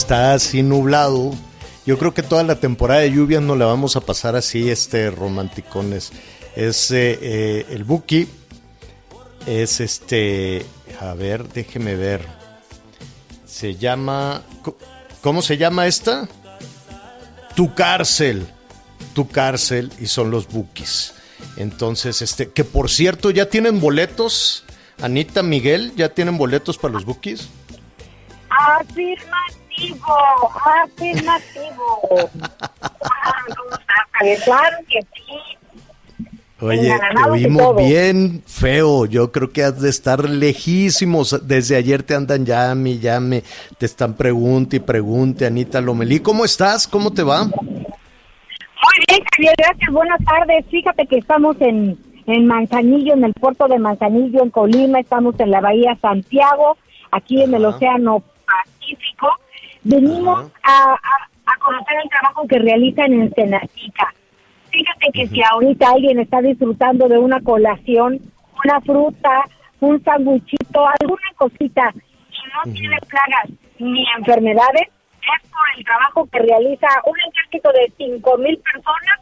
Está así nublado, yo creo que toda la temporada de lluvias no la vamos a pasar así, este romanticones. Es eh, eh, el Buki, es este, a ver, déjeme ver. Se llama, ¿cómo se llama esta? Tu cárcel, tu cárcel y son los Bukis. Entonces, este, que por cierto, ya tienen boletos. Anita, Miguel, ¿ya tienen boletos para los Bukis? Afirmativo, afirmativo. Ah, ¿Cómo estás? Claro que sí. Oye, te oímos bien feo. Yo creo que has de estar lejísimos. Desde ayer te andan llame llame. Te están pregunte y pregunte, Anita Lomelí. ¿Cómo estás? ¿Cómo te va? Muy bien, Javier, gracias. Buenas tardes. Fíjate que estamos en, en Manzanillo, en el puerto de Manzanillo, en Colima. Estamos en la Bahía Santiago, aquí en el. Océano Pacífico. Venimos a, a- a conocer el trabajo que realizan en Senatica. Fíjate que si ahorita alguien está disfrutando de una colación, una fruta, un sanguichito, alguna cosita, y no tiene plagas ni enfermedades, es por el trabajo que realiza un ejército de cinco mil personas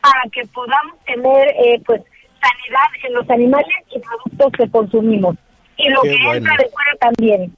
para que podamos tener eh, pues sanidad en los animales y productos que consumimos. Y lo Qué que bueno. entra de fuera también.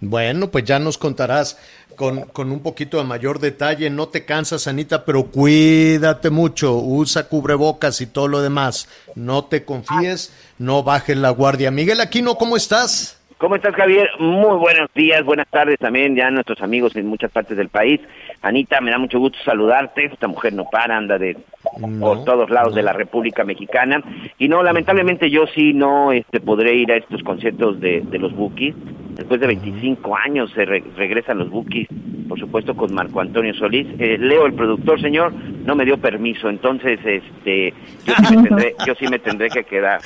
Bueno, pues ya nos contarás con, con un poquito de mayor detalle. No te cansas, Anita, pero cuídate mucho. Usa cubrebocas y todo lo demás. No te confíes, no bajes la guardia. Miguel Aquino, ¿cómo estás? ¿Cómo estás, Javier? Muy buenos días, buenas tardes también ya a nuestros amigos en muchas partes del país. Anita, me da mucho gusto saludarte. Esta mujer no para, anda de No, por todos lados de la República Mexicana. Y no, lamentablemente yo sí no este, podré ir a estos conciertos de, de los Bukis. Después de 25 años se re- regresan los Bukis, por supuesto con Marco Antonio Solís. Eh, Leo, el productor, señor, no me dio permiso, entonces este, yo, sí me tendré, yo sí me tendré que quedar.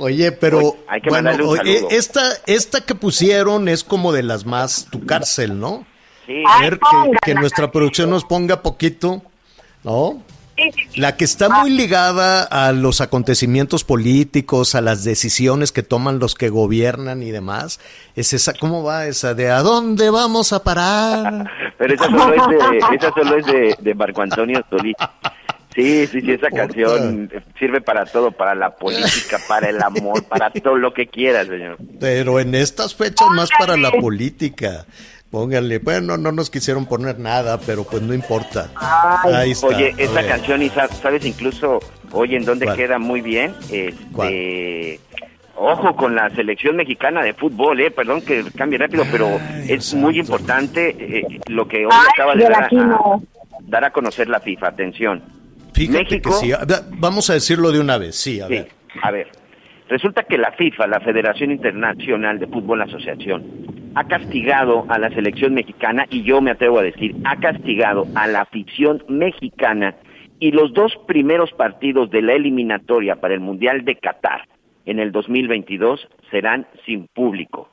Oye, pero Oye, hay que mandarle un oye, saludo. esta, esta que pusieron es como de las más tu cárcel, ¿no? Sí, A Ay, ver, que, nuestra producción nos ponga poquito, ¿no? La que está muy ligada a los acontecimientos políticos, a las decisiones que toman los que gobiernan y demás, es esa, ¿cómo va esa de a dónde vamos a parar? Pero esa solo es de, esa solo es de, de Marco Antonio Solís. Sí, sí, sí, esa importa. canción sirve para todo, para la política, para el amor, para todo lo que quieras, señor. Pero en estas fechas más para la política. Póngale, bueno, no nos quisieron poner nada, pero pues no importa. Ay. Ahí está. Oye, esta canción, y sa- sabes incluso, oye, en dónde ¿Cuál? queda muy bien, ¿Cuál? este, ojo con la selección mexicana de fútbol, eh, perdón que cambie rápido, pero Ay, es muy importante eh, lo que hoy Ay, acaba de dar a, dar a conocer la FIFA, atención. Fíjate México- que sí. Da- Vamos a decirlo de una vez, sí, a Sí, ver. a ver. Resulta que la FIFA, la Federación Internacional de Fútbol Asociación, ha castigado a la selección mexicana, y yo me atrevo a decir, ha castigado a la afición mexicana, y los dos primeros partidos de la eliminatoria para el Mundial de Qatar en el 2022 serán sin público.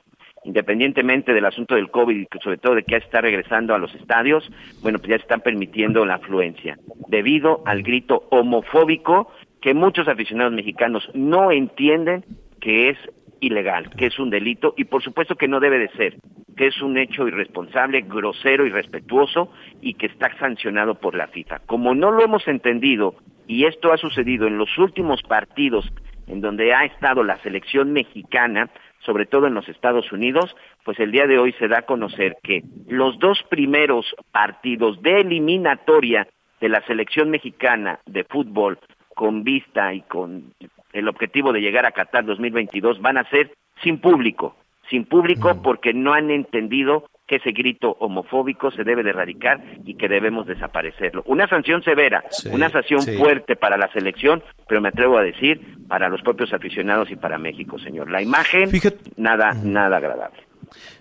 Independientemente del asunto del COVID y sobre todo de que ya está regresando a los estadios, bueno, pues ya se están permitiendo la afluencia, debido al grito homofóbico que muchos aficionados mexicanos no entienden que es ilegal, que es un delito y por supuesto que no debe de ser, que es un hecho irresponsable, grosero, irrespetuoso y que está sancionado por la FIFA. Como no lo hemos entendido y esto ha sucedido en los últimos partidos en donde ha estado la selección mexicana, sobre todo en los Estados Unidos, pues el día de hoy se da a conocer que los dos primeros partidos de eliminatoria de la selección mexicana de fútbol con vista y con el objetivo de llegar a Qatar 2022 van a ser sin público, sin público porque no han entendido que ese grito homofóbico se debe de erradicar y que debemos desaparecerlo. Una sanción severa, Sí, una sanción sí. fuerte para la selección, pero me atrevo a decir para los propios aficionados y para México, señor. La imagen, Fíjate- nada, nada agradable.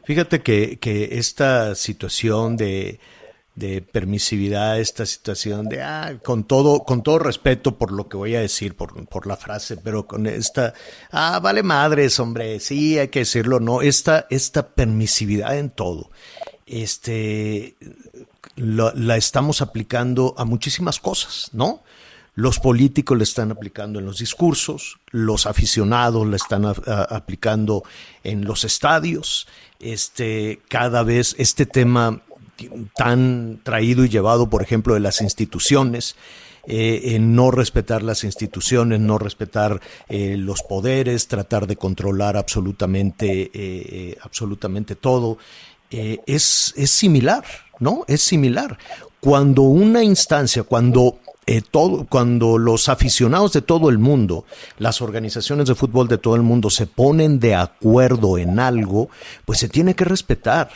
Fíjate que, que esta situación de, de permisividad, esta situación de, ah, con todo, con todo respeto por lo que voy a decir, por, por la frase, pero con esta, ah, vale madres, hombre, sí, hay que decirlo, no, esta, esta permisividad en todo, este, la, la estamos aplicando a muchísimas cosas, ¿no? Los políticos le están aplicando en los discursos, los aficionados le están aplicando en los estadios. Este, cada vez este tema tan traído y llevado, por ejemplo, de las instituciones, eh, en no respetar las instituciones, no respetar eh, los poderes, tratar de controlar absolutamente, eh, eh, absolutamente todo, es, es similar, ¿no? Es similar. Cuando una instancia, cuando eh, todo, cuando los aficionados de todo el mundo, las organizaciones de fútbol de todo el mundo se ponen de acuerdo en algo, pues se tiene que respetar.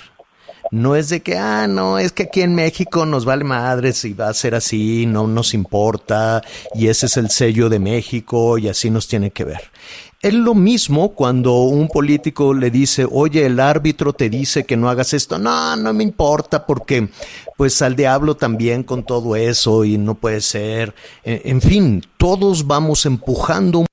No es de que, ah, no, es que aquí en México nos vale madres y va a ser así, no nos importa, y ese es el sello de México y así nos tiene que ver. Es lo mismo cuando un político le dice, oye, el árbitro te dice que no hagas esto. No, no me importa porque pues al diablo también con todo eso y no puede ser. En, en fin, todos vamos empujando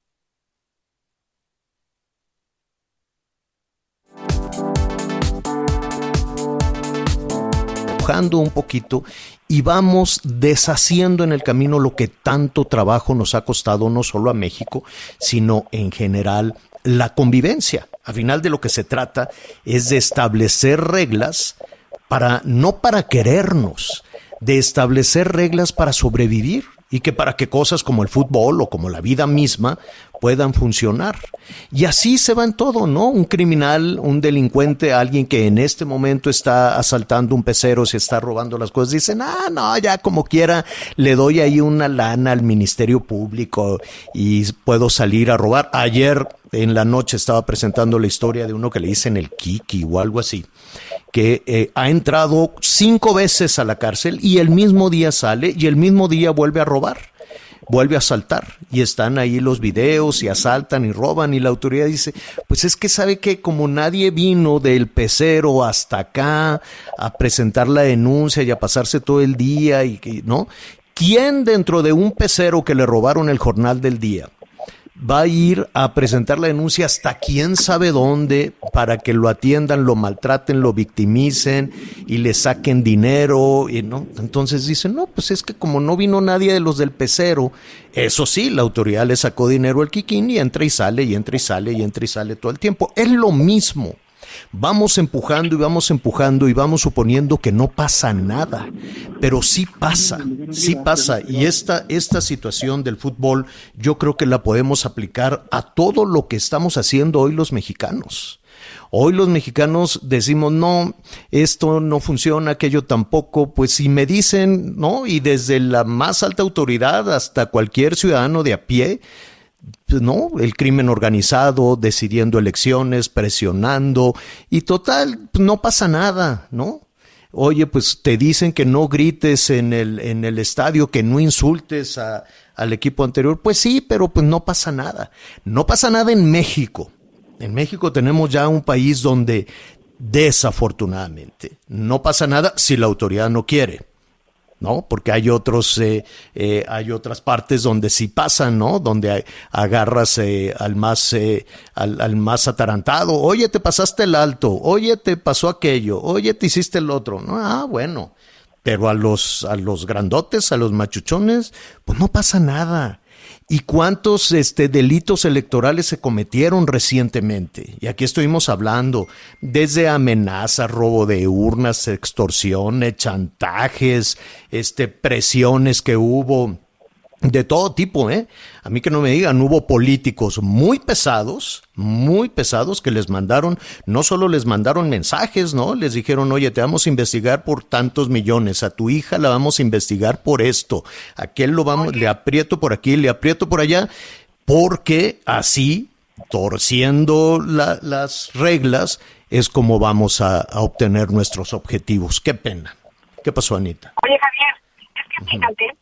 un poquito y vamos deshaciendo en el camino lo que tanto trabajo nos ha costado no solo a México, sino en general la convivencia. Al final de lo que se trata es de establecer reglas para no para querernos, de establecer reglas para sobrevivir y que para que cosas como el fútbol o como la vida misma puedan funcionar. Y así se va en todo, ¿no? Un criminal, un delincuente, alguien que en este momento está asaltando un pecero, se está robando las cosas, dicen, ah, no, ya como quiera, le doy ahí una lana al Ministerio Público y puedo salir a robar. Ayer en la noche estaba presentando la historia de uno que le dicen el Kiki o algo así que eh, ha entrado cinco veces a la cárcel y el mismo día sale y el mismo día vuelve a robar, vuelve a asaltar y están ahí los videos y asaltan y roban y la autoridad dice, pues es que sabe que como nadie vino del pecero hasta acá a presentar la denuncia y a pasarse todo el día y que, ¿no? ¿Quién dentro de un pecero que le robaron el jornal del día va a ir a presentar la denuncia hasta quién sabe dónde para que lo atiendan, lo maltraten, lo victimicen y le saquen dinero y no. Entonces dicen, "No, pues es que como no vino nadie de los del pecero, eso sí, la autoridad le sacó dinero al Kikín y entra y sale y entra y sale y entra y sale todo el tiempo. Es lo mismo. Vamos empujando y vamos empujando y vamos suponiendo que no pasa nada, pero sí pasa, sí pasa. Y esta, esta situación del fútbol yo creo que la podemos aplicar a todo lo que estamos haciendo hoy los mexicanos. Hoy los mexicanos decimos, no, esto no funciona, aquello tampoco, pues si me dicen, ¿no? Y desde la más alta autoridad hasta cualquier ciudadano de a pie, pues, no, el crimen organizado, decidiendo elecciones, presionando, y total, pues, no pasa nada, ¿no? Oye, pues te dicen que no grites en el, en el estadio, que no insultes a- al equipo anterior. Pues sí, pero pues no pasa nada. No pasa nada en México. En México tenemos ya un país donde desafortunadamente no pasa nada si la autoridad no quiere. ¿No? Porque hay otros, eh, eh, hay otras partes donde sí pasan, ¿no? Donde agarras eh, al más, eh, al, al más atarantado, oye, te pasaste el alto, oye, te pasó aquello, oye, te hiciste el otro, ¿no? Ah, bueno. Pero a los, a los grandotes, a los machuchones, pues no pasa nada. ¿Y cuántos este, delitos electorales se cometieron recientemente? Y aquí estuvimos hablando desde amenazas, robo de urnas, extorsiones, chantajes, este, presiones que hubo De todo tipo, ¿eh? A mí que no me digan, hubo políticos muy pesados, muy pesados que les mandaron, no solo les mandaron mensajes, ¿no? Les dijeron, oye, te vamos a investigar por tantos millones, a tu hija la vamos a investigar por esto, a aquel lo vamos, le aprieto por aquí, le aprieto por allá, porque así, torciendo la- las reglas, es como vamos a, a obtener nuestros objetivos. Qué pena. ¿Qué pasó, Anita? Oye, Javier, es que fíjate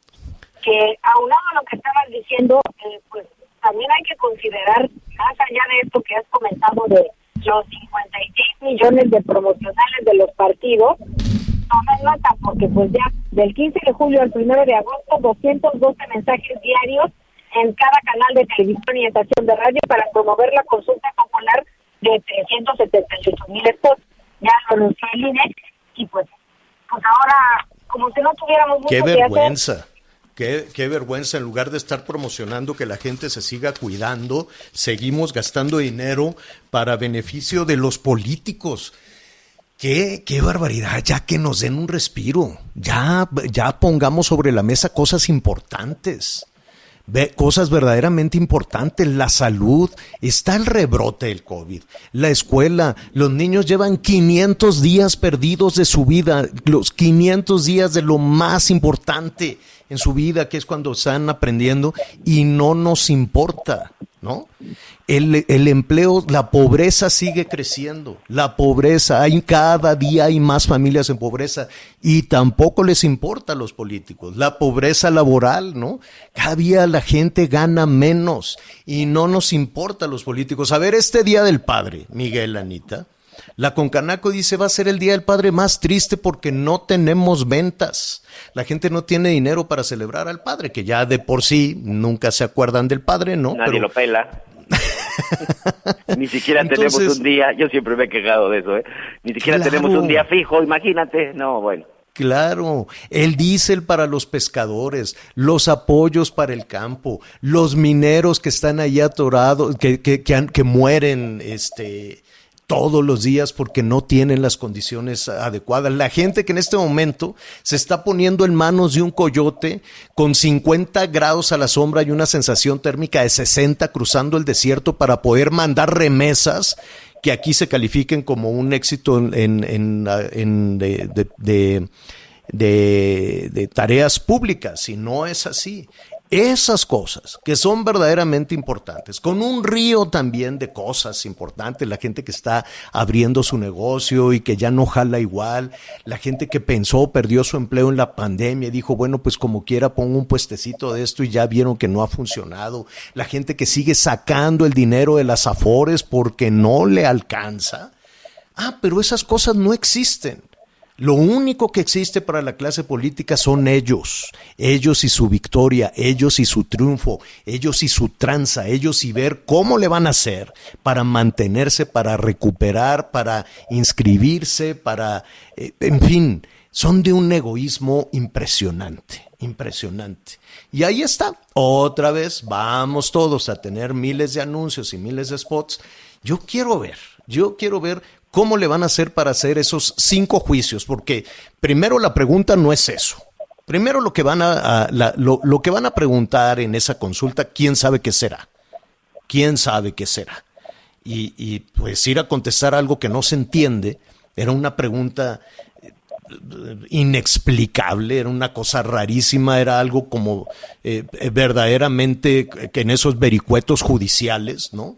que aunado a lo que estabas diciendo, eh, pues también hay que considerar, más allá de esto que has comentado de los 56 millones de promocionales de los partidos, tomen nota porque pues ya del 15 de julio al 1 de agosto, 212 mensajes diarios en cada canal de televisión y estación de radio para promover la consulta popular de 378 mil spots. Ya lo anunció el INE y pues, pues ahora, como si no tuviéramos mucho Qué que hacer, vergüenza. Qué, vergüenza, en lugar de estar promocionando que la gente se siga cuidando, seguimos gastando dinero para beneficio de los políticos. Qué, qué barbaridad, ya que nos den un respiro, ya, ya pongamos sobre la mesa cosas importantes. Ve, cosas verdaderamente importantes, la salud, está el rebrote del COVID, la escuela, los niños llevan 500 días perdidos de su vida, los 500 días de lo más importante en su vida, que es cuando están aprendiendo, y no nos importa, ¿no? El, el empleo, la pobreza sigue creciendo, la pobreza, hay cada día hay más familias en pobreza y tampoco les importa a los políticos, la pobreza laboral, ¿no? Cada día la gente gana menos y no nos importa a los políticos. A ver, este Día del Padre, Miguel, Anita, la Concanaco dice va a ser el Día del Padre más triste porque no tenemos ventas. La gente no tiene dinero para celebrar al padre, que ya de por sí nunca se acuerdan del padre, ¿no? Nadie Pero- lo pela. Ni siquiera tenemos un día, yo siempre me he quejado de eso, ¿eh? Ni siquiera Claro. tenemos un día fijo, imagínate. No, bueno. Claro, el diésel para los pescadores, los apoyos para el campo, los mineros que están ahí atorados, que, que, que, han- que mueren este, todos los días porque no tienen las condiciones adecuadas. La gente que en este momento se está poniendo en manos de un coyote con 50 grados a la sombra y una sensación térmica de 60 cruzando el desierto para poder mandar remesas que aquí se califiquen como un éxito en, en- de- de tareas públicas, y no es así. Esas cosas que son verdaderamente importantes, con un río también de cosas importantes, la gente que está abriendo su negocio y que ya no jala igual, la gente que pensó, perdió su empleo en la pandemia y dijo, bueno, pues como quiera pongo un puestecito de esto y ya vieron que no ha funcionado, la gente que sigue sacando el dinero de las afores porque no le alcanza. Ah, pero esas cosas no existen. Lo único que existe para la clase política son ellos, ellos y su victoria, ellos y su triunfo, ellos y su tranza, ellos y ver cómo le van a hacer para mantenerse, para recuperar, para inscribirse, para, eh, en fin, son de un egoísmo impresionante, impresionante. Y ahí está, otra vez, vamos todos a tener miles de anuncios y miles de spots. Yo quiero ver, yo quiero ver cómo le van a hacer para hacer esos cinco juicios, porque primero la pregunta no es eso. Primero lo que van a, lo, que van a preguntar en esa consulta, ¿quién sabe qué será? ¿Quién sabe qué será? Y, y, pues ir a contestar algo que no se entiende, era una pregunta eh, inexplicable, era una cosa rarísima, era algo como eh, verdaderamente que en esos vericuetos judiciales, ¿no?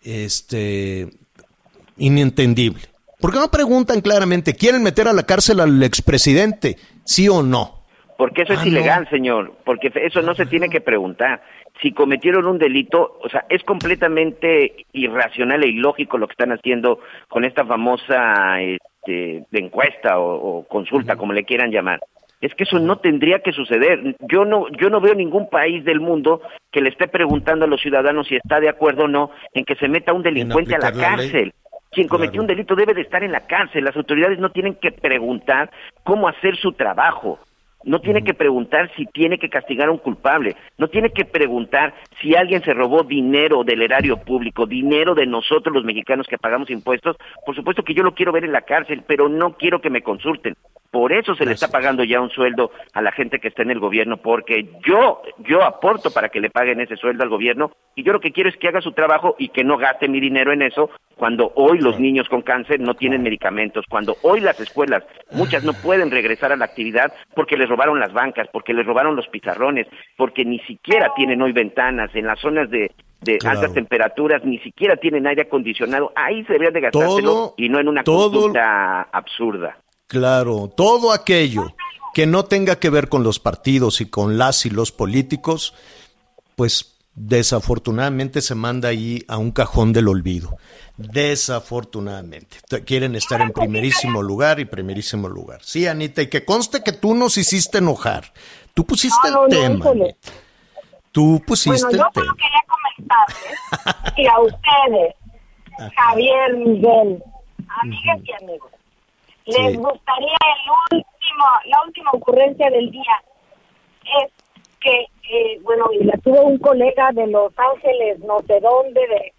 Este, inentendible. ¿Por qué no preguntan claramente, ¿quieren meter a la cárcel al expresidente? ¿Sí o no? Porque eso Ah, es no. ilegal, señor, porque eso no se tiene que preguntar. Si cometieron un delito, o sea, es completamente irracional e ilógico lo que están haciendo con esta famosa este, encuesta o, o consulta, como le quieran llamar. Es que eso no tendría que suceder. Yo no, yo no veo ningún país del mundo que le esté preguntando a los ciudadanos si está de acuerdo o no en que se meta un delincuente a la la ley. Quien cometió Claro. un delito debe de estar en la cárcel. Las autoridades no tienen que preguntar cómo hacer su trabajo. no tiene que preguntar si tiene que castigar a un culpable, no tiene que preguntar si alguien se robó dinero del erario público, dinero de nosotros los mexicanos que pagamos impuestos, por supuesto que yo lo quiero ver en la cárcel, pero no quiero que me consulten. Por eso se le está pagando ya un sueldo a la gente que está en el gobierno, porque yo, yo aporto para que le paguen ese sueldo al gobierno y yo lo que quiero es que haga su trabajo y que no gaste mi dinero en eso cuando hoy los niños con cáncer no tienen medicamentos, cuando hoy las escuelas, muchas no pueden regresar a la actividad porque les robaron las bancas, porque les robaron los pizarrones, porque ni siquiera tienen hoy ventanas en las zonas de, de Claro. altas temperaturas, ni siquiera tienen aire acondicionado, ahí se debería de gastárselo Todo- y no en una todo- conducta absurda. Claro, todo aquello que no tenga que ver con los partidos y con las y los políticos, pues desafortunadamente se manda ahí a un cajón del olvido. Desafortunadamente. Quieren estar en primerísimo lugar y primerísimo lugar. Sí, Anita, y que conste que tú nos hiciste enojar. Tú pusiste No, no, el tema. Tú pusiste Bueno, yo el solo tema. quería comentarles que a ustedes, Javier, Miguel, amigas y amigos, les gustaría el último, la última ocurrencia del día es que, eh, bueno, y la tuvo un colega de Los Ángeles, no sé dónde, de,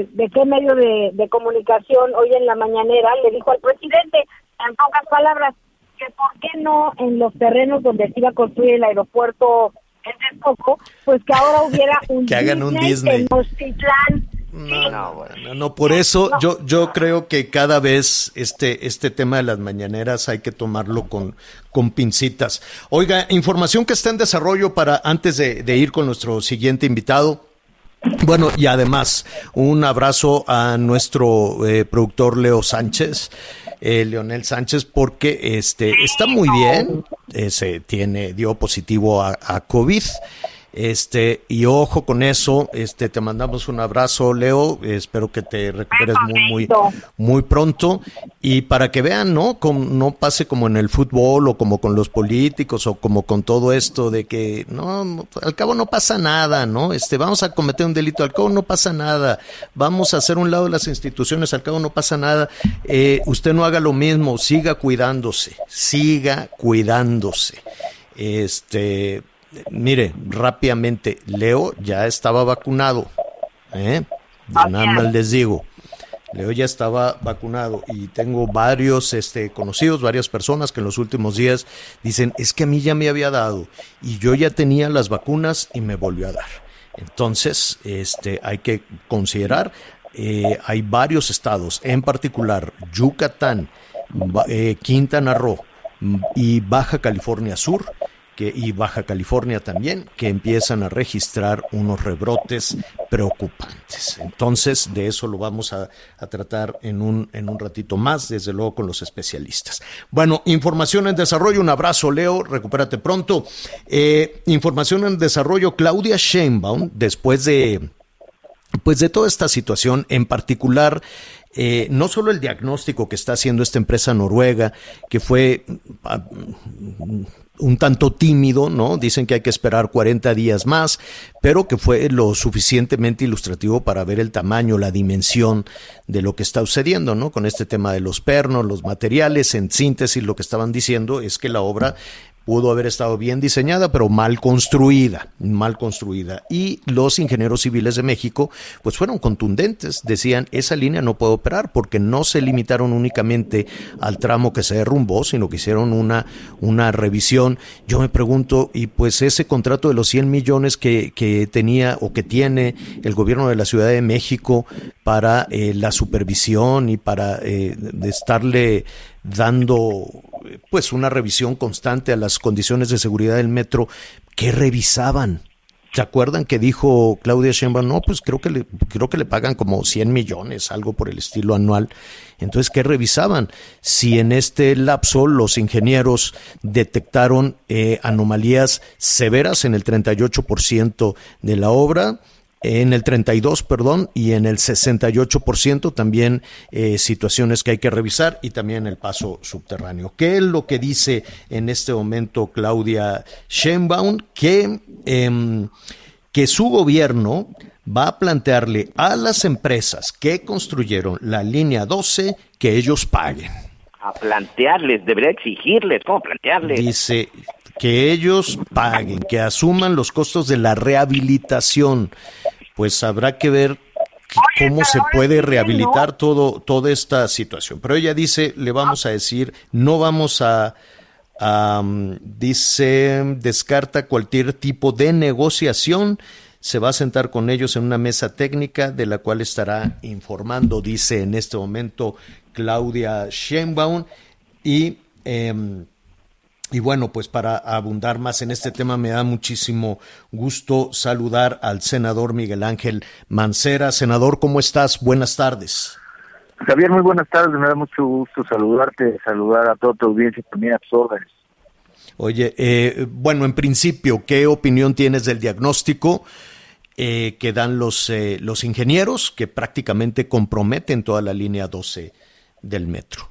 de, de qué medio de, de comunicación hoy en la mañanera, le dijo al presidente, en pocas palabras, que por qué no en los terrenos donde se iba a construir el aeropuerto en Texcoco, pues que ahora hubiera un Que hagan un Disney. en. Sí, No, no, por eso yo, yo creo que cada vez este, este tema de las mañaneras hay que tomarlo con, con pincitas. Oiga, información que está en desarrollo para antes de, de ir con nuestro siguiente invitado. Bueno, y además, un abrazo a nuestro eh, productor Leo Sánchez, eh, Leonel Sánchez, porque este está muy bien, eh, se tiene, dio positivo a, a COVID. Este, y ojo con eso, este, te mandamos un abrazo, Leo, espero que te recuperes muy, muy, muy pronto, y para que vean, ¿no? No pase como en el fútbol, o como con los políticos, o como con todo esto de que, no, no, al cabo no pasa nada, ¿no? Este, vamos a cometer un delito, al cabo no pasa nada, vamos a hacer un lado de las instituciones, al cabo no pasa nada, Eh, usted no haga lo mismo, siga cuidándose, siga cuidándose. Este, mire, rápidamente, Leo ya estaba vacunado, ¿eh? Nada más les digo. Leo ya estaba vacunado y tengo varios este, conocidos, varias personas que en los últimos días dicen, es que a mí ya me había dado y yo ya tenía las vacunas y me volvió a dar. Entonces, este, hay que considerar, eh, hay varios estados, en particular Yucatán, eh, Quintana Roo mm, y Baja California Sur, y Baja California también, que empiezan a registrar unos rebrotes preocupantes. Entonces, de eso lo vamos a, a tratar en un, en un ratito más, desde luego con los especialistas. Bueno, información en desarrollo, un abrazo, Leo, recupérate pronto. Eh, información en desarrollo, Claudia Sheinbaum, después de pues de toda esta situación, en particular, eh, no solo el diagnóstico que está haciendo esta empresa noruega, que fue ah, un tanto tímido, ¿no? Dicen que hay que esperar 40 días más, pero que fue lo suficientemente ilustrativo para ver el tamaño, la dimensión de lo que está sucediendo, ¿no? Con este tema de los pernos, los materiales, en síntesis lo que estaban diciendo es que la obra pudo haber estado bien diseñada, pero mal construida, mal construida. Y los ingenieros civiles de México, pues fueron contundentes, decían, esa línea no puede operar porque no se limitaron únicamente al tramo que se derrumbó, sino que hicieron una, una revisión. Yo me pregunto, y pues ese contrato de los 100 millones que, que tenía o que tiene el gobierno de la Ciudad de México para eh, la supervisión y para eh, estarle dando pues una revisión constante a las condiciones de seguridad del metro que revisaban. ¿Se acuerdan que dijo Claudia Sheinbaum? No, pues creo que le, creo que le pagan como 100 millones, algo por el estilo anual. Entonces, ¿qué revisaban? Si en este lapso los ingenieros detectaron eh, anomalías severas en el 38% de la obra, en el 32, perdón, y en el 68% también eh, situaciones que hay que revisar y también el paso subterráneo. ¿Qué es lo que dice en este momento Claudia Sheinbaum? Que, em, que su gobierno va a plantearle a las empresas que construyeron la línea 12 que ellos paguen. A plantearles, debería exigirles, ¿cómo plantearles? Dice, que ellos paguen, que asuman los costos de la rehabilitación, pues habrá que ver cómo se puede rehabilitar todo, toda esta situación. Pero ella dice, le vamos a decir, no vamos a, a, mm, dice, descarta cualquier tipo de negociación, se va a sentar con ellos en una mesa técnica de la cual estará informando, dice en este momento Claudia Sheinbaum, y... em, y bueno, pues para abundar más en este tema, me da muchísimo gusto saludar al senador Miguel Ángel Mancera. Senador, ¿cómo estás? Buenas tardes. Javier, muy buenas tardes. Me da mucho gusto saludarte, saludar a toda tu audiencia y también a tus órdenes. Oye, eh, bueno, en principio, ¿qué opinión tienes del diagnóstico eh, que dan los, eh, los ingenieros que prácticamente comprometen toda la línea 12 del metro?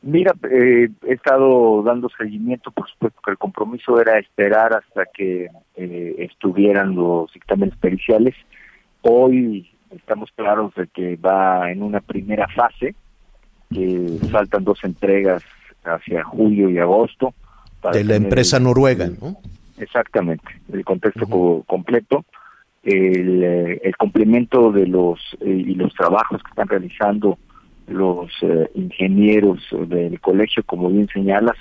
Mira, eh, he estado dando seguimiento, por supuesto que el compromiso era esperar hasta que eh, estuvieran los dictámenes periciales. Hoy estamos claros de que va en una primera fase, que faltan dos entregas hacia julio y agosto. para De la empresa el- noruega, ¿no? Exactamente, el contexto co- completo, el, eh, el complemento de los eh, y los trabajos que están realizando los eh, ingenieros del colegio, como bien señalas,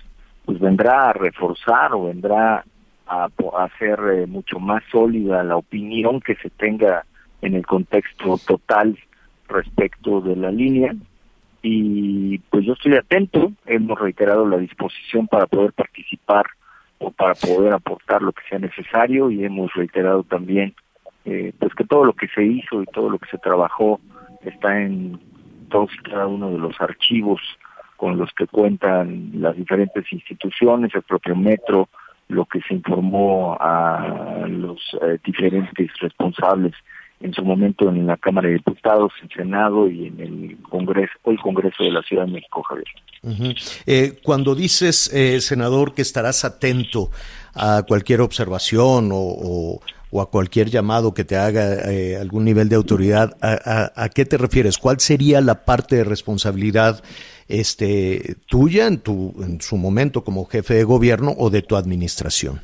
pues vendrá a reforzar o vendrá a, a hacer eh, mucho más sólida la opinión que se tenga en el contexto total respecto de la línea. Y pues yo estoy atento, hemos reiterado la disposición para poder participar o para poder aportar lo que sea necesario y hemos reiterado también eh, pues que todo lo que se hizo y todo lo que se trabajó está en todos y cada uno de los archivos con los que cuentan las diferentes instituciones, el propio metro, lo que se informó a los eh, diferentes responsables en su momento en la Cámara de Diputados, en Senado y en el Congreso, el Congreso de la Ciudad de México, Javier. Eh, cuando dices, eh, senador, que estarás atento a cualquier observación o, o- o a cualquier llamado que te haga eh, algún nivel de autoridad, ¿a, a- a qué te refieres? ¿Cuál sería la parte de responsabilidad este, tuya en, tu, en su momento como jefe de gobierno o de tu administración?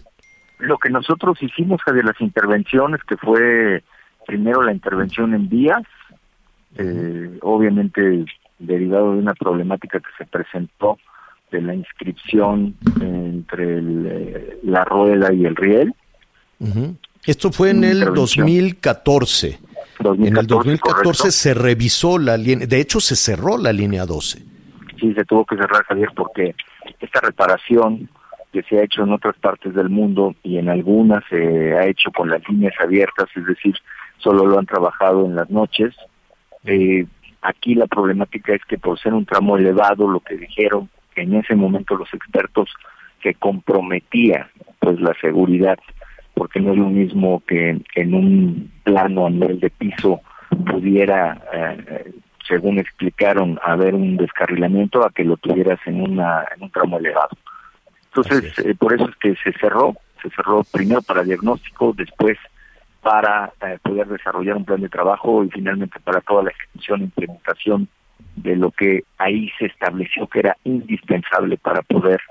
Lo que nosotros hicimos de las intervenciones, que fue primero la intervención en vías, eh, obviamente derivado de una problemática que se presentó de la inscripción entre el, eh, la rueda y el riel. Ujú. Esto fue en el Intervención. 2014. En el 2014, 2014 correcto. se revisó la línea, de hecho se cerró la línea 12. sí se tuvo que cerrar Javier porque esta reparación que se ha hecho en otras partes del mundo y en algunas se ha hecho con las líneas abiertas, es decir, solo lo han trabajado en las noches. Eh, aquí la problemática es que por ser un tramo elevado, lo que dijeron en ese momento los expertos que comprometía pues la seguridad, porque no es lo mismo que en un plano a nivel de piso pudiera eh, según explicaron, haber un descarrilamiento a que lo tuvieras en, una, en un tramo elevado. Entonces, eh, por eso es que se cerró, se cerró primero para diagnóstico, después para eh, poder desarrollar un plan de trabajo y finalmente para toda la ejecución e implementación de lo que ahí se estableció que era indispensable para poder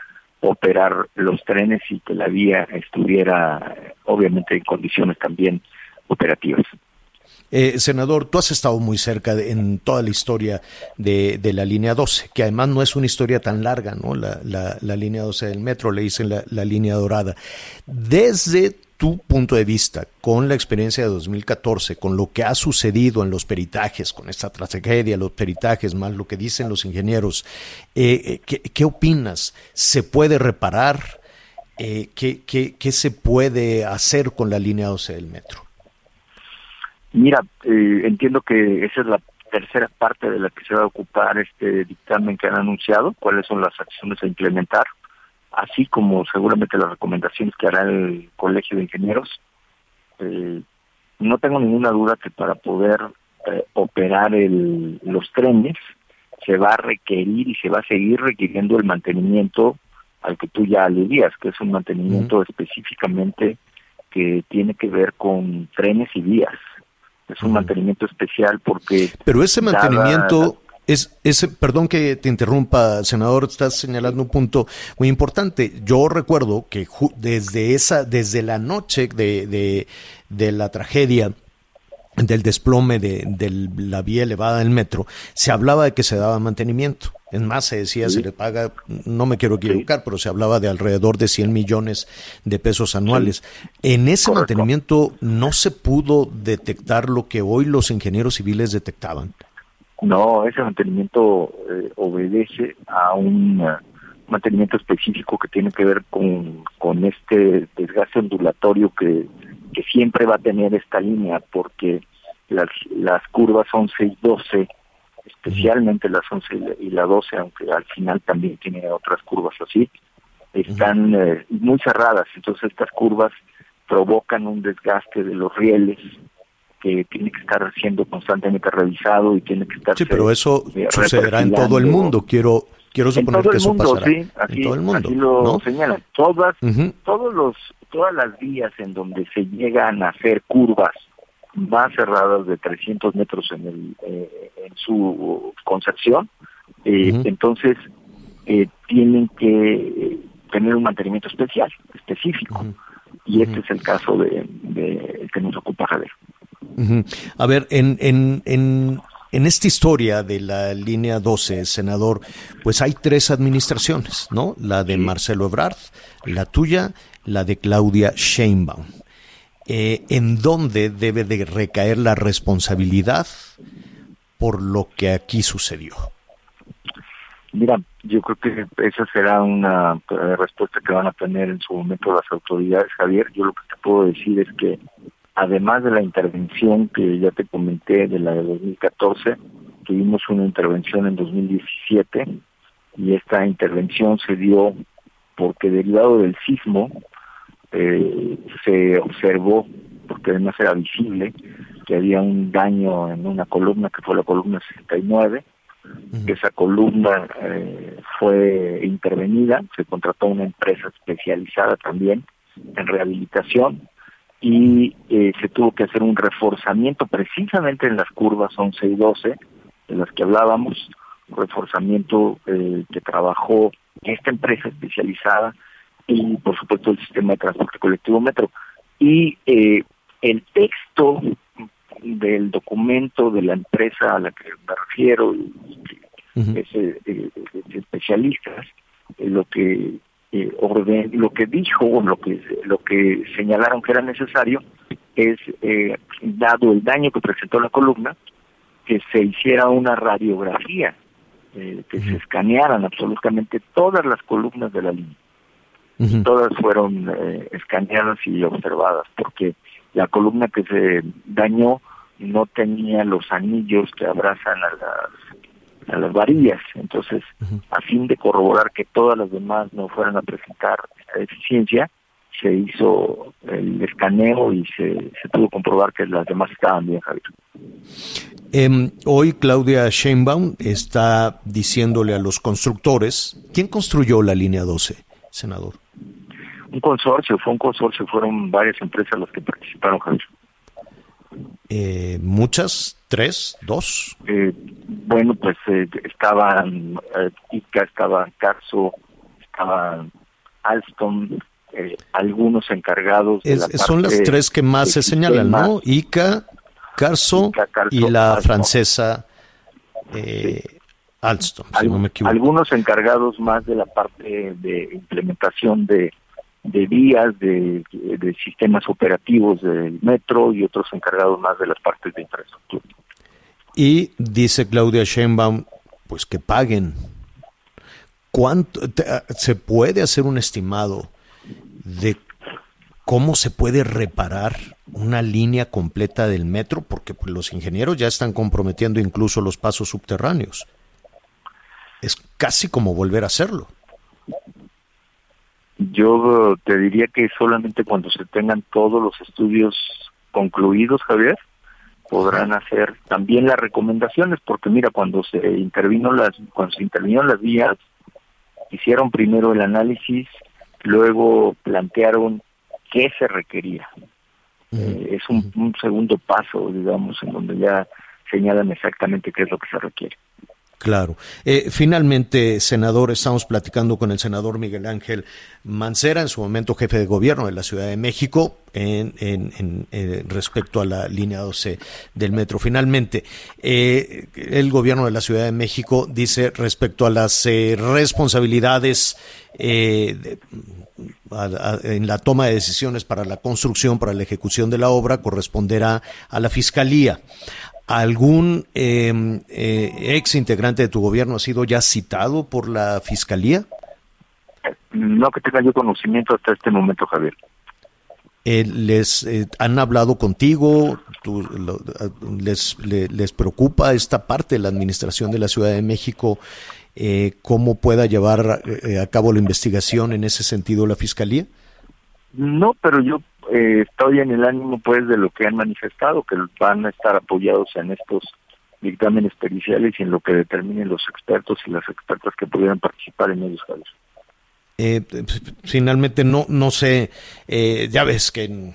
operar los trenes y que la vía estuviera obviamente en condiciones también operativas. Eh, senador, tú has estado muy cerca de- en toda la historia de, la línea 12, que además no es una historia tan larga, ¿no? La línea 12 del metro, le dicen la, la línea dorada. Desde tu punto de vista, con la experiencia de 2014, con lo que ha sucedido en los peritajes, con esta tragedia, los peritajes, más lo que dicen los ingenieros, eh, eh, ¿qué, opinas? ¿Se puede reparar? Eh, ¿qué, qué, qué se puede hacer con la línea 12 del metro? Mira, eh, entiendo que esa es la tercera parte de la que se va a ocupar este dictamen que han anunciado, cuáles son las acciones a implementar, así como seguramente las recomendaciones que hará el Colegio de Ingenieros. Eh, no tengo ninguna duda que para poder eh, operar el, los trenes se va a requerir y se va a seguir requiriendo el mantenimiento al que tú ya aludías, que es un mantenimiento específicamente que tiene que ver con trenes y vías. Es un mantenimiento especial porque... Pero ese mantenimiento, Es, es, perdón que te interrumpa, senador, estás señalando un punto muy importante. Yo recuerdo que desde esa, desde la noche de, de, de la tragedia, del desplome de, de, la vía elevada del metro, se hablaba de que se daba mantenimiento. Es más, se decía, se le paga, no me quiero equivocar, pero se hablaba de alrededor de 100 millones de pesos anuales. En ese mantenimiento no se pudo detectar lo que hoy los ingenieros civiles detectaban. No, ese mantenimiento eh, obedece a un uh, mantenimiento específico que tiene que ver con, con este desgaste ondulatorio que que siempre va a tener esta línea porque las, las curvas 11 y 12, especialmente las 11 y la 12, aunque al final también tiene otras curvas así, están eh, muy cerradas, entonces estas curvas provocan un desgaste de los rieles que tiene que estar siendo constantemente revisado y tiene que estar sí pero eso eh, sucederá en todo el mundo. Quiero quiero suponer que eso pasará sí, así, en todo el mundo así lo señalan. Todas todos los todas las vías en donde se llegan a hacer curvas más cerradas de 300 metros en, el, eh, en su concepción, eh, entonces eh, tienen que tener un mantenimiento especial, específico. Y este es el caso de, de que nos ocupa Javier. A ver, en, en, en, en esta historia de la línea 12, senador, pues hay tres administraciones, ¿no? La de Marcelo Ebrard, la tuya la de Claudia Sheinbaum. Eh, ¿En dónde debe de recaer la responsabilidad por lo que aquí sucedió? Mira, yo creo que esa será una eh, respuesta que van a tener en su momento las autoridades, Javier. Yo lo que te puedo decir es que además de la intervención que ya te comenté de la de 2014, tuvimos una intervención en 2017 y esta intervención se dio porque derivado del sismo eh, se observó, porque además era visible, que había un daño en una columna que fue la columna 69, que esa columna eh, fue intervenida, se contrató una empresa especializada también en rehabilitación y eh, se tuvo que hacer un reforzamiento precisamente en las curvas 11 y 12 de las que hablábamos, reforzamiento eh, que trabajó esta empresa especializada y por supuesto el sistema de transporte colectivo metro. Y eh, el texto del documento de la empresa a la que me refiero, es, eh, de, especialistas, eh, lo que orden, lo que dijo o lo que lo que señalaron que era necesario es dado el daño que presentó la columna que se hiciera una radiografía que se escanearan absolutamente todas las columnas de la línea. Todas fueron eh, escaneadas y observadas, porque la columna que se dañó no tenía los anillos que abrazan a las, a las varillas. Entonces, a fin de corroborar que todas las demás no fueran a presentar deficiencia, se hizo el escaneo y se, se pudo comprobar que las demás estaban bien, Javier. Em, hoy Claudia Sheinbaum está diciéndole a los constructores, ¿quién construyó la línea 12, senador? Un consorcio, fue un consorcio, fueron varias empresas las que participaron, Javier. Eh, ¿Muchas? ¿Tres? ¿Dos? Eh, bueno, pues eh, estaban eh, ICA, estaba Carso, estaba Alstom, eh, algunos encargados. De son las tres que más se señalan, ¿no? ICA, Carso, y la francesa Alstom, si no me equivoco. Algunos encargados más de la parte de implementación de de vías, de, sistemas operativos del metro y otros encargados más de las partes de infraestructura. Y dice Claudia Sheinbaum, pues que paguen. ¿Cuánto se puede hacer un estimado de cómo se puede reparar una línea completa del metro? Porque pues, los ingenieros ya están comprometiendo incluso los pasos subterráneos. Es casi como volver a hacerlo. Yo te diría que solamente cuando se tengan todos los estudios concluidos, Javier, podrán hacer también las recomendaciones, porque mira, cuando se intervino las, cuando se intervinieron las vías, hicieron primero el análisis, luego plantearon qué se requería. Eh, es un, un segundo paso, digamos, en donde ya señalan exactamente qué es lo que se requiere. Claro. Eh, finalmente, senador, estamos platicando con el senador Miguel Ángel Mancera, en su momento jefe de gobierno de la Ciudad de México, en, eh, respecto a la línea 12 del metro. Finalmente, eh, el gobierno de la Ciudad de México dice respecto a las responsabilidades en la toma de decisiones para la construcción, para la ejecución de la obra, corresponderá a la Fiscalía algún em, eh, ex integrante de tu gobierno ha sido ya citado por la fiscalía? No que tenga yo conocimiento hasta este momento, Javier. Eh, ¿Les eh, han hablado contigo? les, les, preocupa esta parte de la administración de la Ciudad de México? ¿Cómo pueda llevar a cabo la investigación en ese sentido la fiscalía? No, pero yo eh, estoy en el ánimo pues de lo que han manifestado, que van a estar apoyados en estos dictámenes periciales y en lo que determinen los expertos y las expertas que pudieran participar en ellos, eh, finalmente no no sé, eh, ya ves que en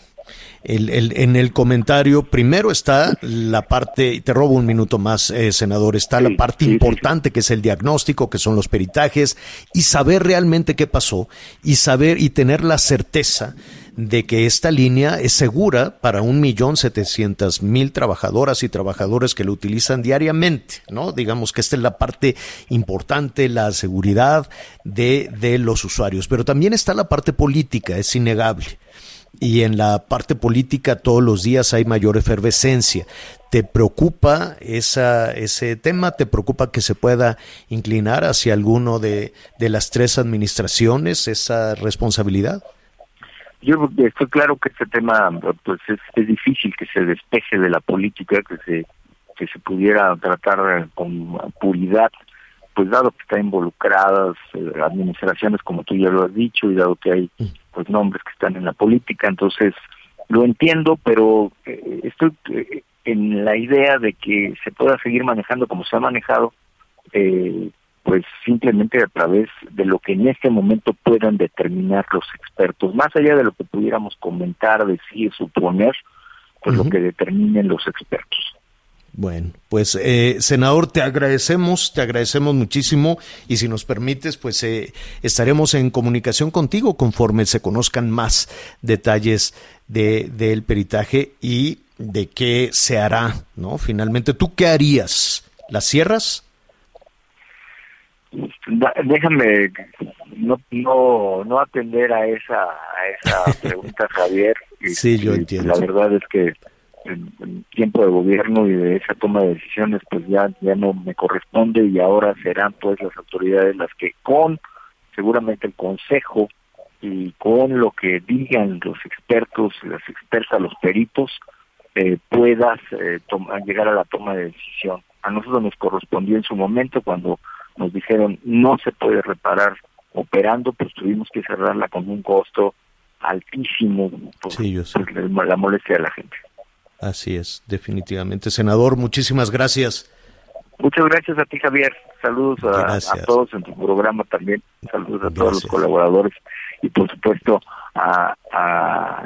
el, en el comentario primero está la parte, y te robo un minuto más, eh, senador, está la parte importante que es el diagnóstico, que son los peritajes, y saber realmente qué pasó, y saber y tener la certeza de que esta línea es segura para un millón setecientas mil trabajadoras y trabajadores que lo utilizan diariamente, ¿no? Digamos que esta es la parte importante, la seguridad de, de los usuarios. Pero también está la parte política, es innegable. Y en la parte política todos los días hay mayor efervescencia. ¿Te preocupa ese tema? ¿Te preocupa que se pueda inclinar hacia alguno de, de las tres administraciones esa responsabilidad? Yo estoy claro que este tema pues es, es, difícil que se despeje de la política, que se que se pudiera tratar con puridad, pues dado que están involucradas eh, administraciones como tú ya lo has dicho y dado que hay pues nombres que están en la política, entonces lo entiendo, pero eh, estoy eh, en la idea de que se pueda seguir manejando como se ha manejado, pues simplemente a través de lo que en este momento puedan determinar los expertos, más allá de lo que pudiéramos comentar, decir, suponer, pues lo que determinen los expertos. Bueno, pues eh, senador, te agradecemos, te agradecemos muchísimo y si nos permites, pues eh, estaremos en comunicación contigo conforme se conozcan más detalles de del peritaje y de qué se hará, ¿no? Finalmente, ¿tú qué harías? ¿Las cierras? Déjame no no no atender a esa a esa pregunta Javier. Sí yo entiendo. la verdad es que en, tiempo de gobierno y de esa toma de decisiones pues ya ya no me corresponde y ahora serán pues las autoridades las que con seguramente el consejo y con lo que digan los expertos las expertas los peritos eh, puedas eh, llegar a la toma de decisión. A nosotros nos correspondió en su momento cuando nos dijeron no se puede reparar operando, pues tuvimos que cerrarla con un costo altísimo por, la molestia de la gente. Así es, definitivamente. Senador, muchísimas gracias. Muchas gracias a ti, Javier. Saludos a, todos en tu programa también. Saludos a todos los colaboradores y, por supuesto, a,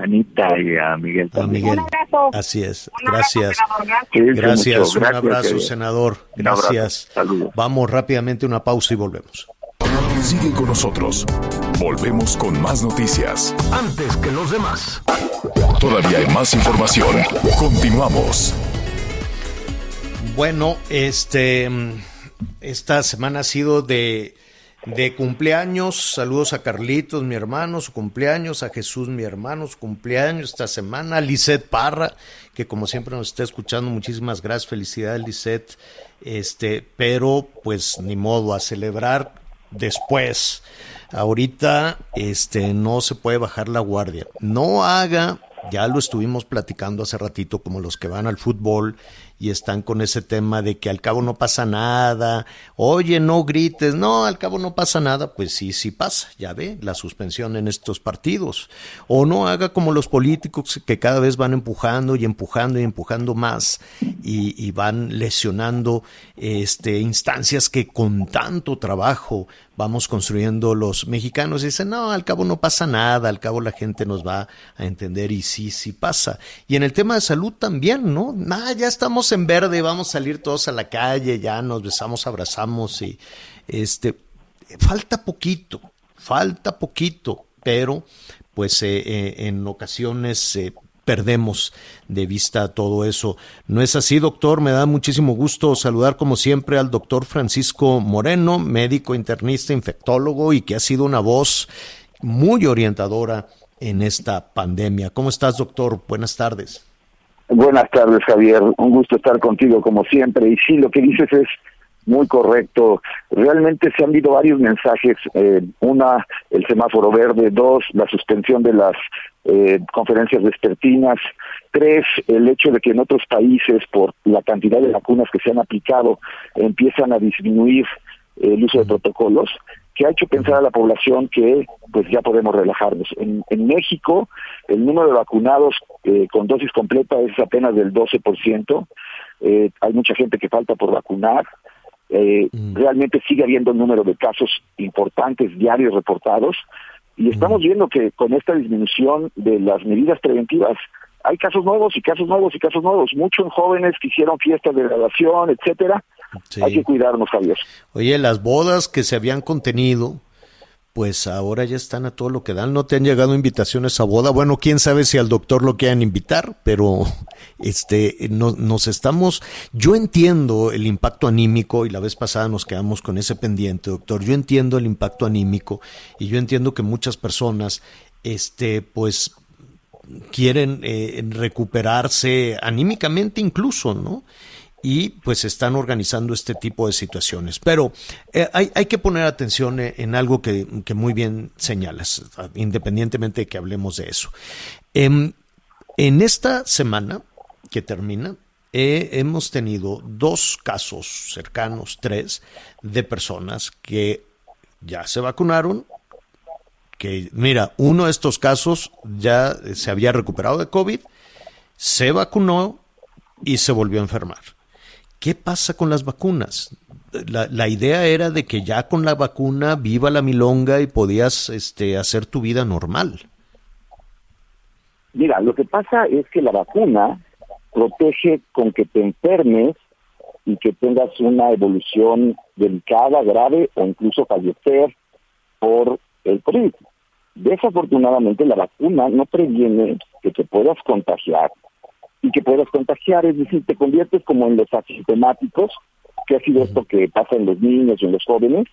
Anita y a Miguel también. Miguel. Así es. gracias. Gracias. Un abrazo, senador. Gracias. Saludos. Vamos rápidamente a una pausa y volvemos. Sigue con nosotros. Volvemos con más noticias. Antes que los demás. Todavía hay más información. Continuamos. Bueno, este esta semana ha sido de de cumpleaños. Saludos a Carlitos, mi hermano, su cumpleaños, a Jesús, mi hermano, su cumpleaños esta semana, a Lisette Parra, que como siempre nos está escuchando, muchísimas gracias, felicidades Lisette. Este, pero pues ni modo a celebrar después. Ahorita este no se puede bajar la guardia. No haga, ya lo estuvimos platicando hace ratito como los que van al fútbol y están con ese tema de que al cabo no pasa nada, oye, no grites, no, al cabo no pasa nada, pues sí, sí pasa, ya ve, la suspensión en estos partidos. O no haga como los políticos que cada vez van empujando y empujando y empujando más y, van lesionando este, instancias que con tanto trabajo vamos construyendo los mexicanos. Y dicen, no, al cabo no pasa nada, al cabo la gente nos va a entender y sí, sí pasa. Y en el tema de salud también, ¿no? Nah, ya estamos en verde, vamos a salir todos a la calle, ya nos besamos, abrazamos y este, falta poquito, falta poquito, pero pues eh, eh, en ocasiones eh, perdemos de vista todo eso. ¿No es así, doctor? Me da muchísimo gusto saludar como siempre al doctor Francisco Moreno, médico internista, infectólogo y que ha sido una voz muy orientadora en esta pandemia. ¿Cómo estás, doctor? Buenas tardes. Buenas tardes, Javier. Un gusto estar contigo como siempre. Y sí, lo que dices es muy correcto. Realmente se han habido varios mensajes. Eh, una, el semáforo verde. Dos, la suspensión de las eh, conferencias vespertinas. Tres, el hecho de que en otros países, por la cantidad de vacunas que se han aplicado, empiezan a disminuir el uso de protocolos, que ha hecho pensar a la población que pues ya podemos relajarnos. En, en México, el número de vacunados eh, con dosis completa es apenas del 12%. Eh, hay mucha gente que falta por vacunar. Eh, Realmente sigue habiendo un número de casos importantes diarios reportados y estamos viendo que con esta disminución de las medidas preventivas hay casos nuevos y casos nuevos y casos nuevos. Muchos jóvenes que hicieron fiestas de graduación, etcétera. Hay que cuidarnos, Javier. Oye, las bodas que se habían contenido, pues ahora ya están a todo lo que dan. No te han llegado invitaciones a boda. Bueno, quién sabe si al doctor lo quieran invitar, pero este no, nos estamos. Yo entiendo el impacto anímico y la vez pasada nos quedamos con ese pendiente, doctor. Yo entiendo el impacto anímico y yo entiendo que muchas personas, este, pues quieren eh, recuperarse anímicamente incluso, ¿no? Y pues están organizando este tipo de situaciones. Pero eh, hay, que poner atención en algo que, muy bien señalas, independientemente de que hablemos de eso. en esta semana que termina, eh, hemos tenido dos casos cercanos, tres, de personas que ya se vacunaron, que mira, uno de estos casos ya se había recuperado de COVID, se vacunó y se volvió a enfermar. ¿Qué pasa con las vacunas? La, idea era de que ya con la vacuna viva la milonga y podías este, hacer tu vida normal. Mira, lo que pasa es que la vacuna protege con que te enfermes y que tengas una evolución delicada, grave o incluso fallecer por el COVID. Desafortunadamente la vacuna no previene que te puedas contagiar y que puedas contagiar, es decir, te conviertes como en los asintomáticos, que ha sido esto que pasa en los niños y en los jóvenes.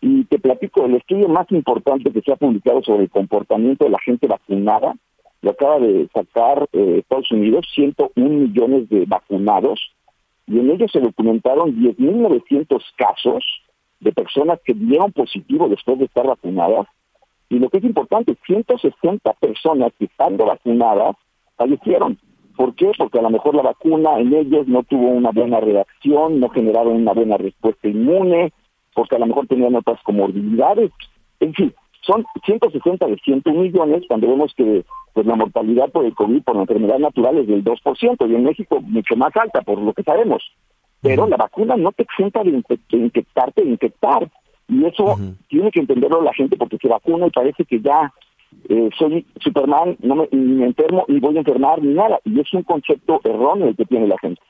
Y te platico, el estudio más importante que se ha publicado sobre el comportamiento de la gente vacunada, lo acaba de sacar eh, Estados Unidos, 101 millones de vacunados, y en ellos se documentaron 10.900 casos de personas que dieron positivo después de estar vacunadas. Y lo que es importante, 160 personas que estando vacunadas fallecieron. ¿Por qué? Porque a lo mejor la vacuna en ellos no tuvo una buena reacción, no generaron una buena respuesta inmune, porque a lo mejor tenían otras comorbilidades. En fin, son 160 de 101 millones cuando vemos que pues la mortalidad por el COVID, por la enfermedad natural es del 2%, y en México mucho más alta, por lo que sabemos. Pero la vacuna no te exenta de, infectarte, de infectar. Y eso tiene que entenderlo la gente porque se vacuna y parece que ya eh, soy Superman, no me, ni me enfermo, ni voy a enfermar, ni nada. Y es un concepto erróneo el que tiene la gente.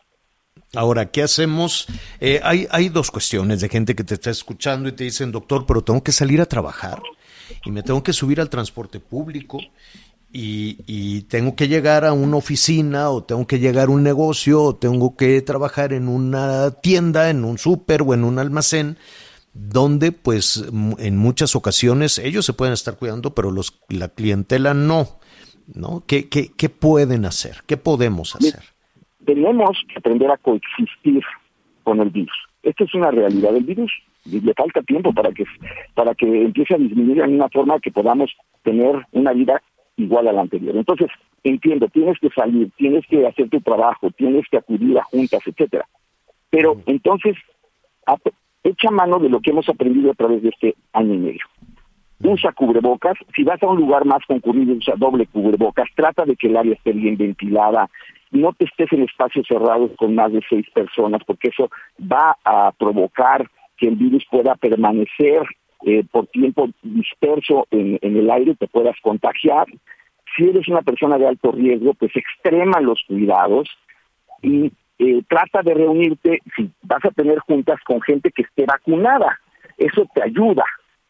Ahora, ¿qué hacemos? Eh, hay, hay dos cuestiones de gente que te está escuchando y te dicen, doctor, pero tengo que salir a trabajar y me tengo que subir al transporte público y, y, tengo que llegar a una oficina o tengo que llegar a un negocio o tengo que trabajar en una tienda, en un súper o en un almacén donde pues en muchas ocasiones ellos se pueden estar cuidando, pero los, la clientela no. ¿no? ¿Qué, qué, qué pueden hacer? ¿Qué podemos hacer? Tenemos que aprender a coexistir con el virus. Esta es una realidad del virus. Y le falta tiempo para que para que empiece a disminuir en una forma que podamos tener una vida igual a la anterior. Entonces, entiendo, tienes que salir, tienes que hacer tu trabajo, tienes que acudir a juntas, etcétera. Pero entonces, echa mano de lo que hemos aprendido a través de este año y medio. Usa cubrebocas, si vas a un lugar más concurrido, usa doble cubrebocas, trata de que el área esté bien ventilada, no te estés en espacios cerrados con más de seis personas, porque eso va a provocar que el virus pueda permanecer eh, por tiempo disperso en, el aire te puedas contagiar. Si eres una persona de alto riesgo, pues extrema los cuidados y eh, trata de reunirte, si vas a tener juntas con gente que esté vacunada, eso te ayuda.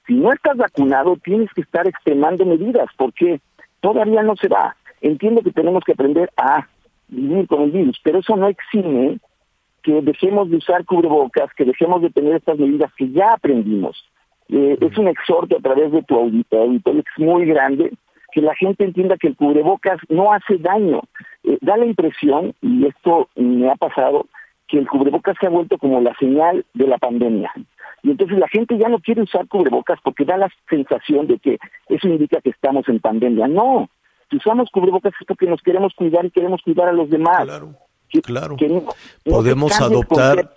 Si no estás vacunado, tienes que estar extremando medidas, porque todavía no se va. Entiendo que tenemos que aprender a vivir con el virus, pero eso no exime que dejemos de usar cubrebocas, que dejemos de tener estas medidas que ya aprendimos. Eh, es un exhorto a través de tu auditorio, que es muy grande, que la gente entienda que el cubrebocas no hace daño. Eh, da la impresión, y esto me ha pasado, que el cubrebocas se ha vuelto como la señal de la pandemia. Y entonces la gente ya no quiere usar cubrebocas porque da la sensación de que eso indica que estamos en pandemia. No, si usamos cubrebocas es porque nos queremos cuidar y queremos cuidar a los demás. Claro, claro. podemos adoptar,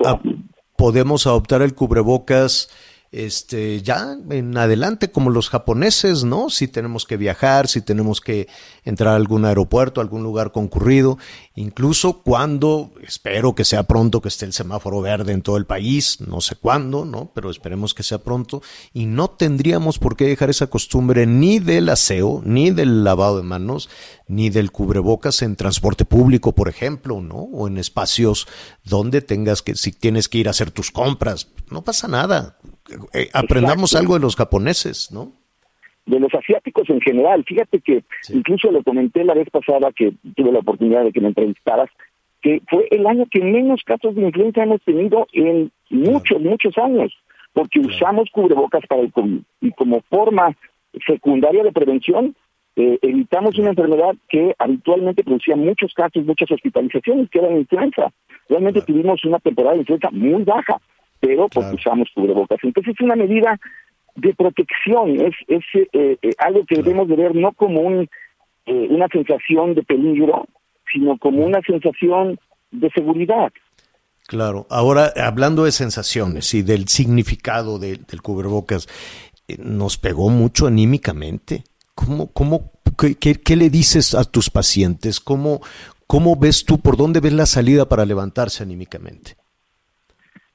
podemos adoptar el cubrebocas este, ya en adelante como los japoneses, ¿no? Si tenemos que viajar, si tenemos que entrar a algún aeropuerto, algún lugar concurrido, incluso cuando, espero que sea pronto que esté el semáforo verde en todo el país, no sé cuándo, ¿no? Pero esperemos que sea pronto y no tendríamos por qué dejar esa costumbre ni del aseo, ni del lavado de manos, ni del cubrebocas en transporte público, por ejemplo, ¿no? O en espacios donde tengas que, si tienes que ir a hacer tus compras, no pasa nada eh, aprendamos algo de los japoneses, ¿no? De los asiáticos en general. Fíjate que incluso lo comenté la vez pasada que tuve la oportunidad de que me entrevistaras, que fue el año que menos casos de influenza hemos tenido en muchos, muchos años, porque usamos cubrebocas para el COVID. Y como forma secundaria de prevención eh, evitamos una enfermedad que habitualmente producía muchos casos, muchas hospitalizaciones, que era la influenza. Realmente tuvimos una temporada de influenza muy baja pero porque usamos cubrebocas. Entonces es una medida de protección, es, es eh, eh, algo que debemos de ver no como un, eh, una sensación de peligro, sino como una sensación de seguridad. Claro, ahora hablando de sensaciones y del significado del cubrebocas, nos pegó mucho anímicamente. ¿Cómo, cómo, qué, qué, le dices a tus pacientes? ¿Cómo, ¿Cómo ves tú, por dónde ves la salida para levantarse anímicamente?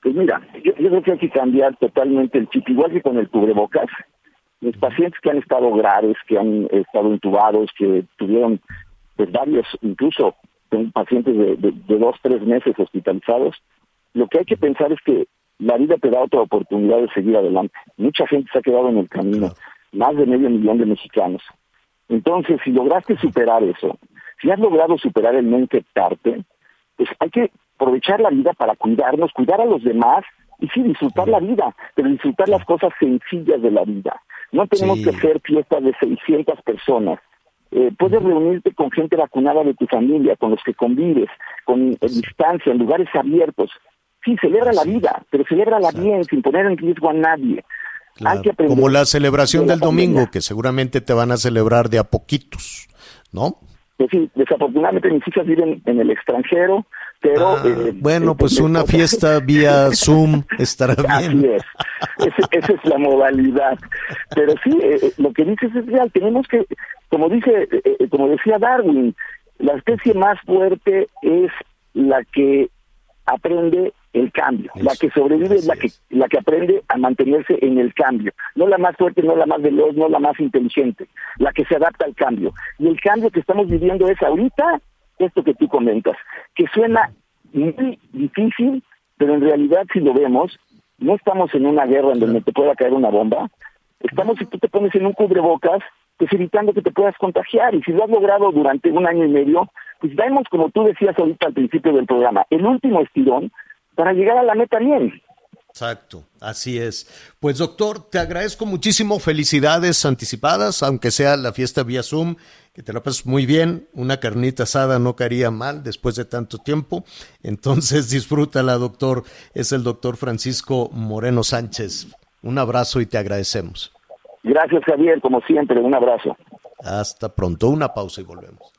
Pues mira, yo, creo que hay que cambiar totalmente el chip, igual que con el cubrebocas. Los pacientes que han estado graves, que han estado intubados, que tuvieron pues varios, incluso pacientes de, de, dos, tres meses hospitalizados, lo que hay que pensar es que la vida te da otra oportunidad de seguir adelante. Mucha gente se ha quedado en el camino, más de medio millón de mexicanos. Entonces, si lograste superar eso, si has logrado superar el no infectarte, pues hay que aprovechar la vida para cuidarnos, cuidar a los demás y sí disfrutar la vida, pero disfrutar las cosas sencillas de la vida. No tenemos que hacer fiestas de 600 personas. Eh, puedes reunirte con gente vacunada de tu familia, con los que convives, con distancia, en lugares abiertos. Sí, celebra la vida, pero la bien, sin poner en riesgo a nadie. Como la celebración del domingo, que seguramente te van a celebrar de a poquitos, ¿no? Pues sí, desafortunadamente mis hijas viven en el extranjero, pero... Ah, eh, bueno, pues una fiesta vía Zoom estará bien. Así es, esa es la modalidad. Pero sí, eh, eh, lo que dices es real, tenemos que, como dice, como decía Darwin, la especie más fuerte es la que aprende el cambio. la que sobrevive es la que, la que aprende a mantenerse en el cambio. No la más fuerte, no la más veloz, no la más inteligente. La que se adapta al cambio. Y el cambio que estamos viviendo es ahorita esto que tú comentas, que suena muy difícil, pero en realidad si lo vemos, no estamos en una guerra en donde te pueda caer una bomba. Estamos si tú te pones en un cubrebocas, pues evitando que te puedas contagiar. Y si lo has logrado durante un año y medio, pues vemos, como tú decías ahorita al principio del programa, el último estirón para llegar a la meta bien. Exacto, así es. Pues doctor, te agradezco muchísimo, felicidades anticipadas, aunque sea la fiesta vía Zoom, que te la pases muy bien, una carnita asada no caería mal después de tanto tiempo, entonces disfrútala doctor, es el doctor Francisco Moreno Sánchez. Un abrazo y te agradecemos. Gracias Javier, como siempre, un abrazo. Hasta pronto, una pausa y volvemos.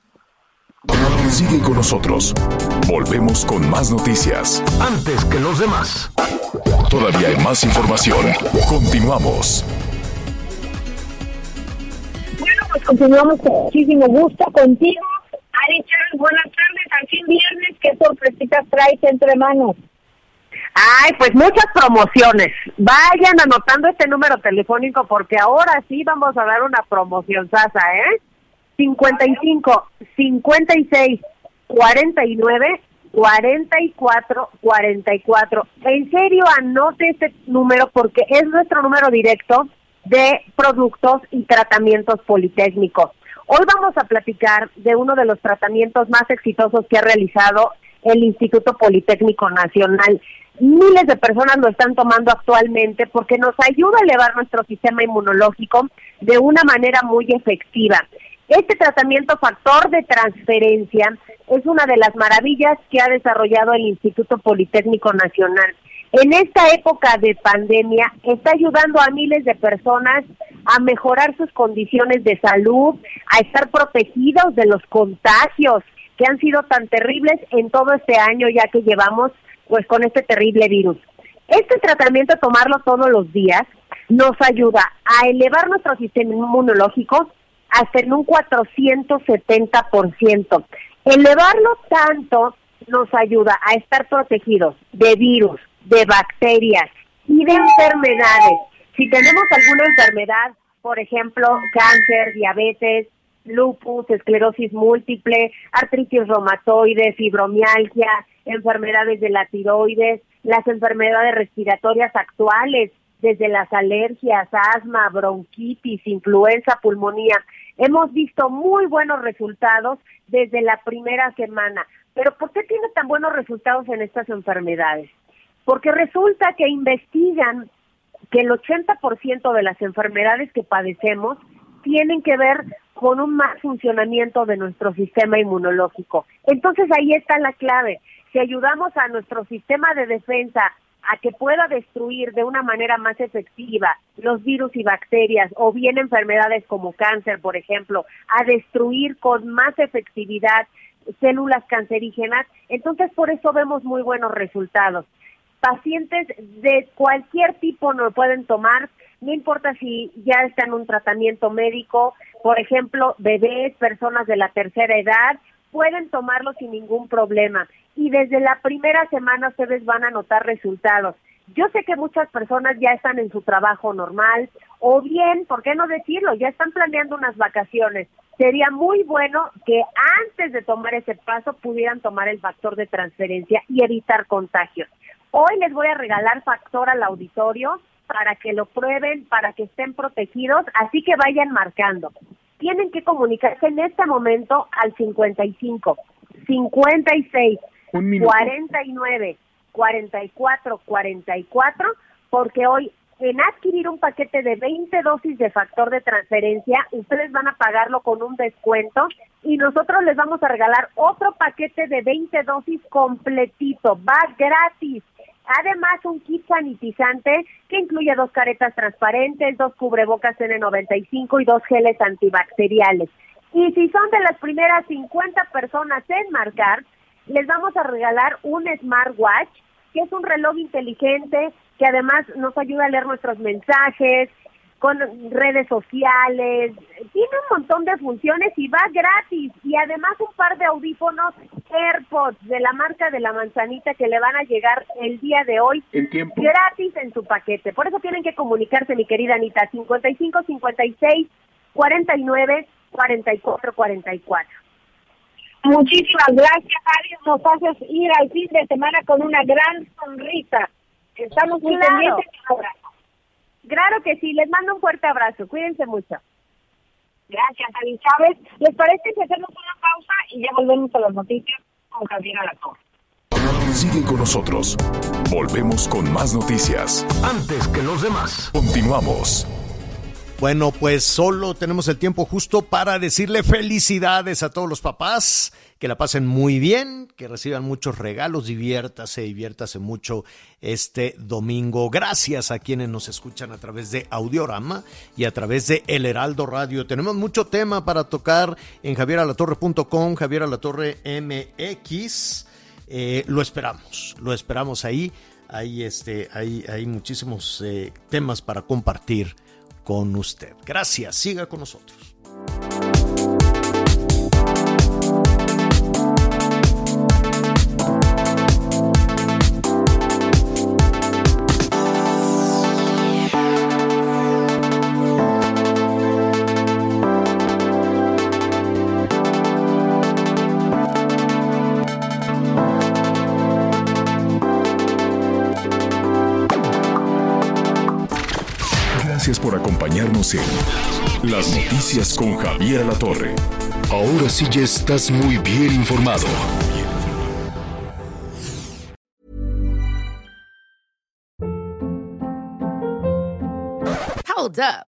Sigue con nosotros. Volvemos con más noticias. Antes que los demás. Todavía hay más información. Continuamos. Bueno, pues continuamos con muchísimo gusto contigo. Ari buenas tardes. Al fin viernes, ¿qué sorpresitas traes entre manos? Ay, pues muchas promociones. Vayan anotando este número telefónico porque ahora sí vamos a dar una promoción sasa, ¿eh? 55 56 49 44 44. En serio, anote este número porque es nuestro número directo de productos y tratamientos politécnicos. Hoy vamos a platicar de uno de los tratamientos más exitosos que ha realizado el Instituto Politécnico Nacional. Miles de personas lo están tomando actualmente porque nos ayuda a elevar nuestro sistema inmunológico de una manera muy efectiva. Este tratamiento factor de transferencia es una de las maravillas que ha desarrollado el Instituto Politécnico Nacional. En esta época de pandemia está ayudando a miles de personas a mejorar sus condiciones de salud, a estar protegidos de los contagios que han sido tan terribles en todo este año ya que llevamos pues con este terrible virus. Este tratamiento, tomarlo todos los días, nos ayuda a elevar nuestro sistema inmunológico hasta en un 470%. Elevarlo tanto nos ayuda a estar protegidos de virus, de bacterias y de enfermedades. Si tenemos alguna enfermedad, por ejemplo, cáncer, diabetes, lupus, esclerosis múltiple, artritis reumatoide, fibromialgia, enfermedades de la tiroides, las enfermedades respiratorias actuales, desde las alergias, asma, bronquitis, influenza, pulmonía. Hemos visto muy buenos resultados desde la primera semana. Pero ¿por qué tiene tan buenos resultados en estas enfermedades? Porque resulta que investigan que el 80% de las enfermedades que padecemos tienen que ver con un mal funcionamiento de nuestro sistema inmunológico. Entonces ahí está la clave. Si ayudamos a nuestro sistema de defensa a que pueda destruir de una manera más efectiva los virus y bacterias o bien enfermedades como cáncer, por ejemplo, a destruir con más efectividad células cancerígenas, entonces por eso vemos muy buenos resultados. Pacientes de cualquier tipo no pueden tomar, no importa si ya están en un tratamiento médico, por ejemplo, bebés, personas de la tercera edad, pueden tomarlo sin ningún problema. Y desde la primera semana ustedes van a notar resultados. Yo sé que muchas personas ya están en su trabajo normal o bien, ¿por qué no decirlo? Ya están planeando unas vacaciones. Sería muy bueno que antes de tomar ese paso pudieran tomar el factor de transferencia y evitar contagios. Hoy les voy a regalar factor al auditorio para que lo prueben, para que estén protegidos, así que vayan marcando. Tienen que comunicarse en este momento al 55, 56, 49, 44, 44, porque hoy en adquirir un paquete de 20 dosis de factor de transferencia, ustedes van a pagarlo con un descuento y nosotros les vamos a regalar otro paquete de 20 dosis completito, va gratis. Además, un kit sanitizante que incluye dos caretas transparentes, dos cubrebocas N95 y dos geles antibacteriales. Y si son de las primeras 50 personas en marcar, les vamos a regalar un smartwatch, que es un reloj inteligente que además nos ayuda a leer nuestros mensajes, con redes sociales, tiene un montón de funciones y va gratis. Y además un par de audífonos AirPods de la marca de la manzanita que le van a llegar el día de hoy gratis en su paquete. Por eso tienen que comunicarse, mi querida Anita, 55 56 49 44 44. Muchísimas gracias, Ariel. Nos haces ir al fin de semana con una gran sonrisa. Estamos muy Claro. pendientes ahora. Claro que sí, les mando un fuerte abrazo. Cuídense mucho. Gracias, Ari Chávez. ¿Les parece que hacemos una pausa y ya volvemos a las noticias con Javier Alatorre? Sigue con nosotros. Volvemos con más noticias. Antes que los demás. Continuamos. Bueno, pues solo tenemos el tiempo justo para decirle felicidades a todos los papás, que la pasen muy bien, que reciban muchos regalos, diviértase, diviértase mucho este domingo. Gracias a quienes nos escuchan a través de Audiorama y a través de El Heraldo Radio. Tenemos mucho tema para tocar en javieralatorre.com, Javier Alatorre MX. Eh, lo esperamos, lo esperamos ahí. Hay, este, hay, hay muchísimos eh, temas para compartir con usted. Gracias, siga con nosotros. Por acompañarnos en Las Noticias con Javier La Torre. Ahora sí ya estás muy bien informado. Hold up.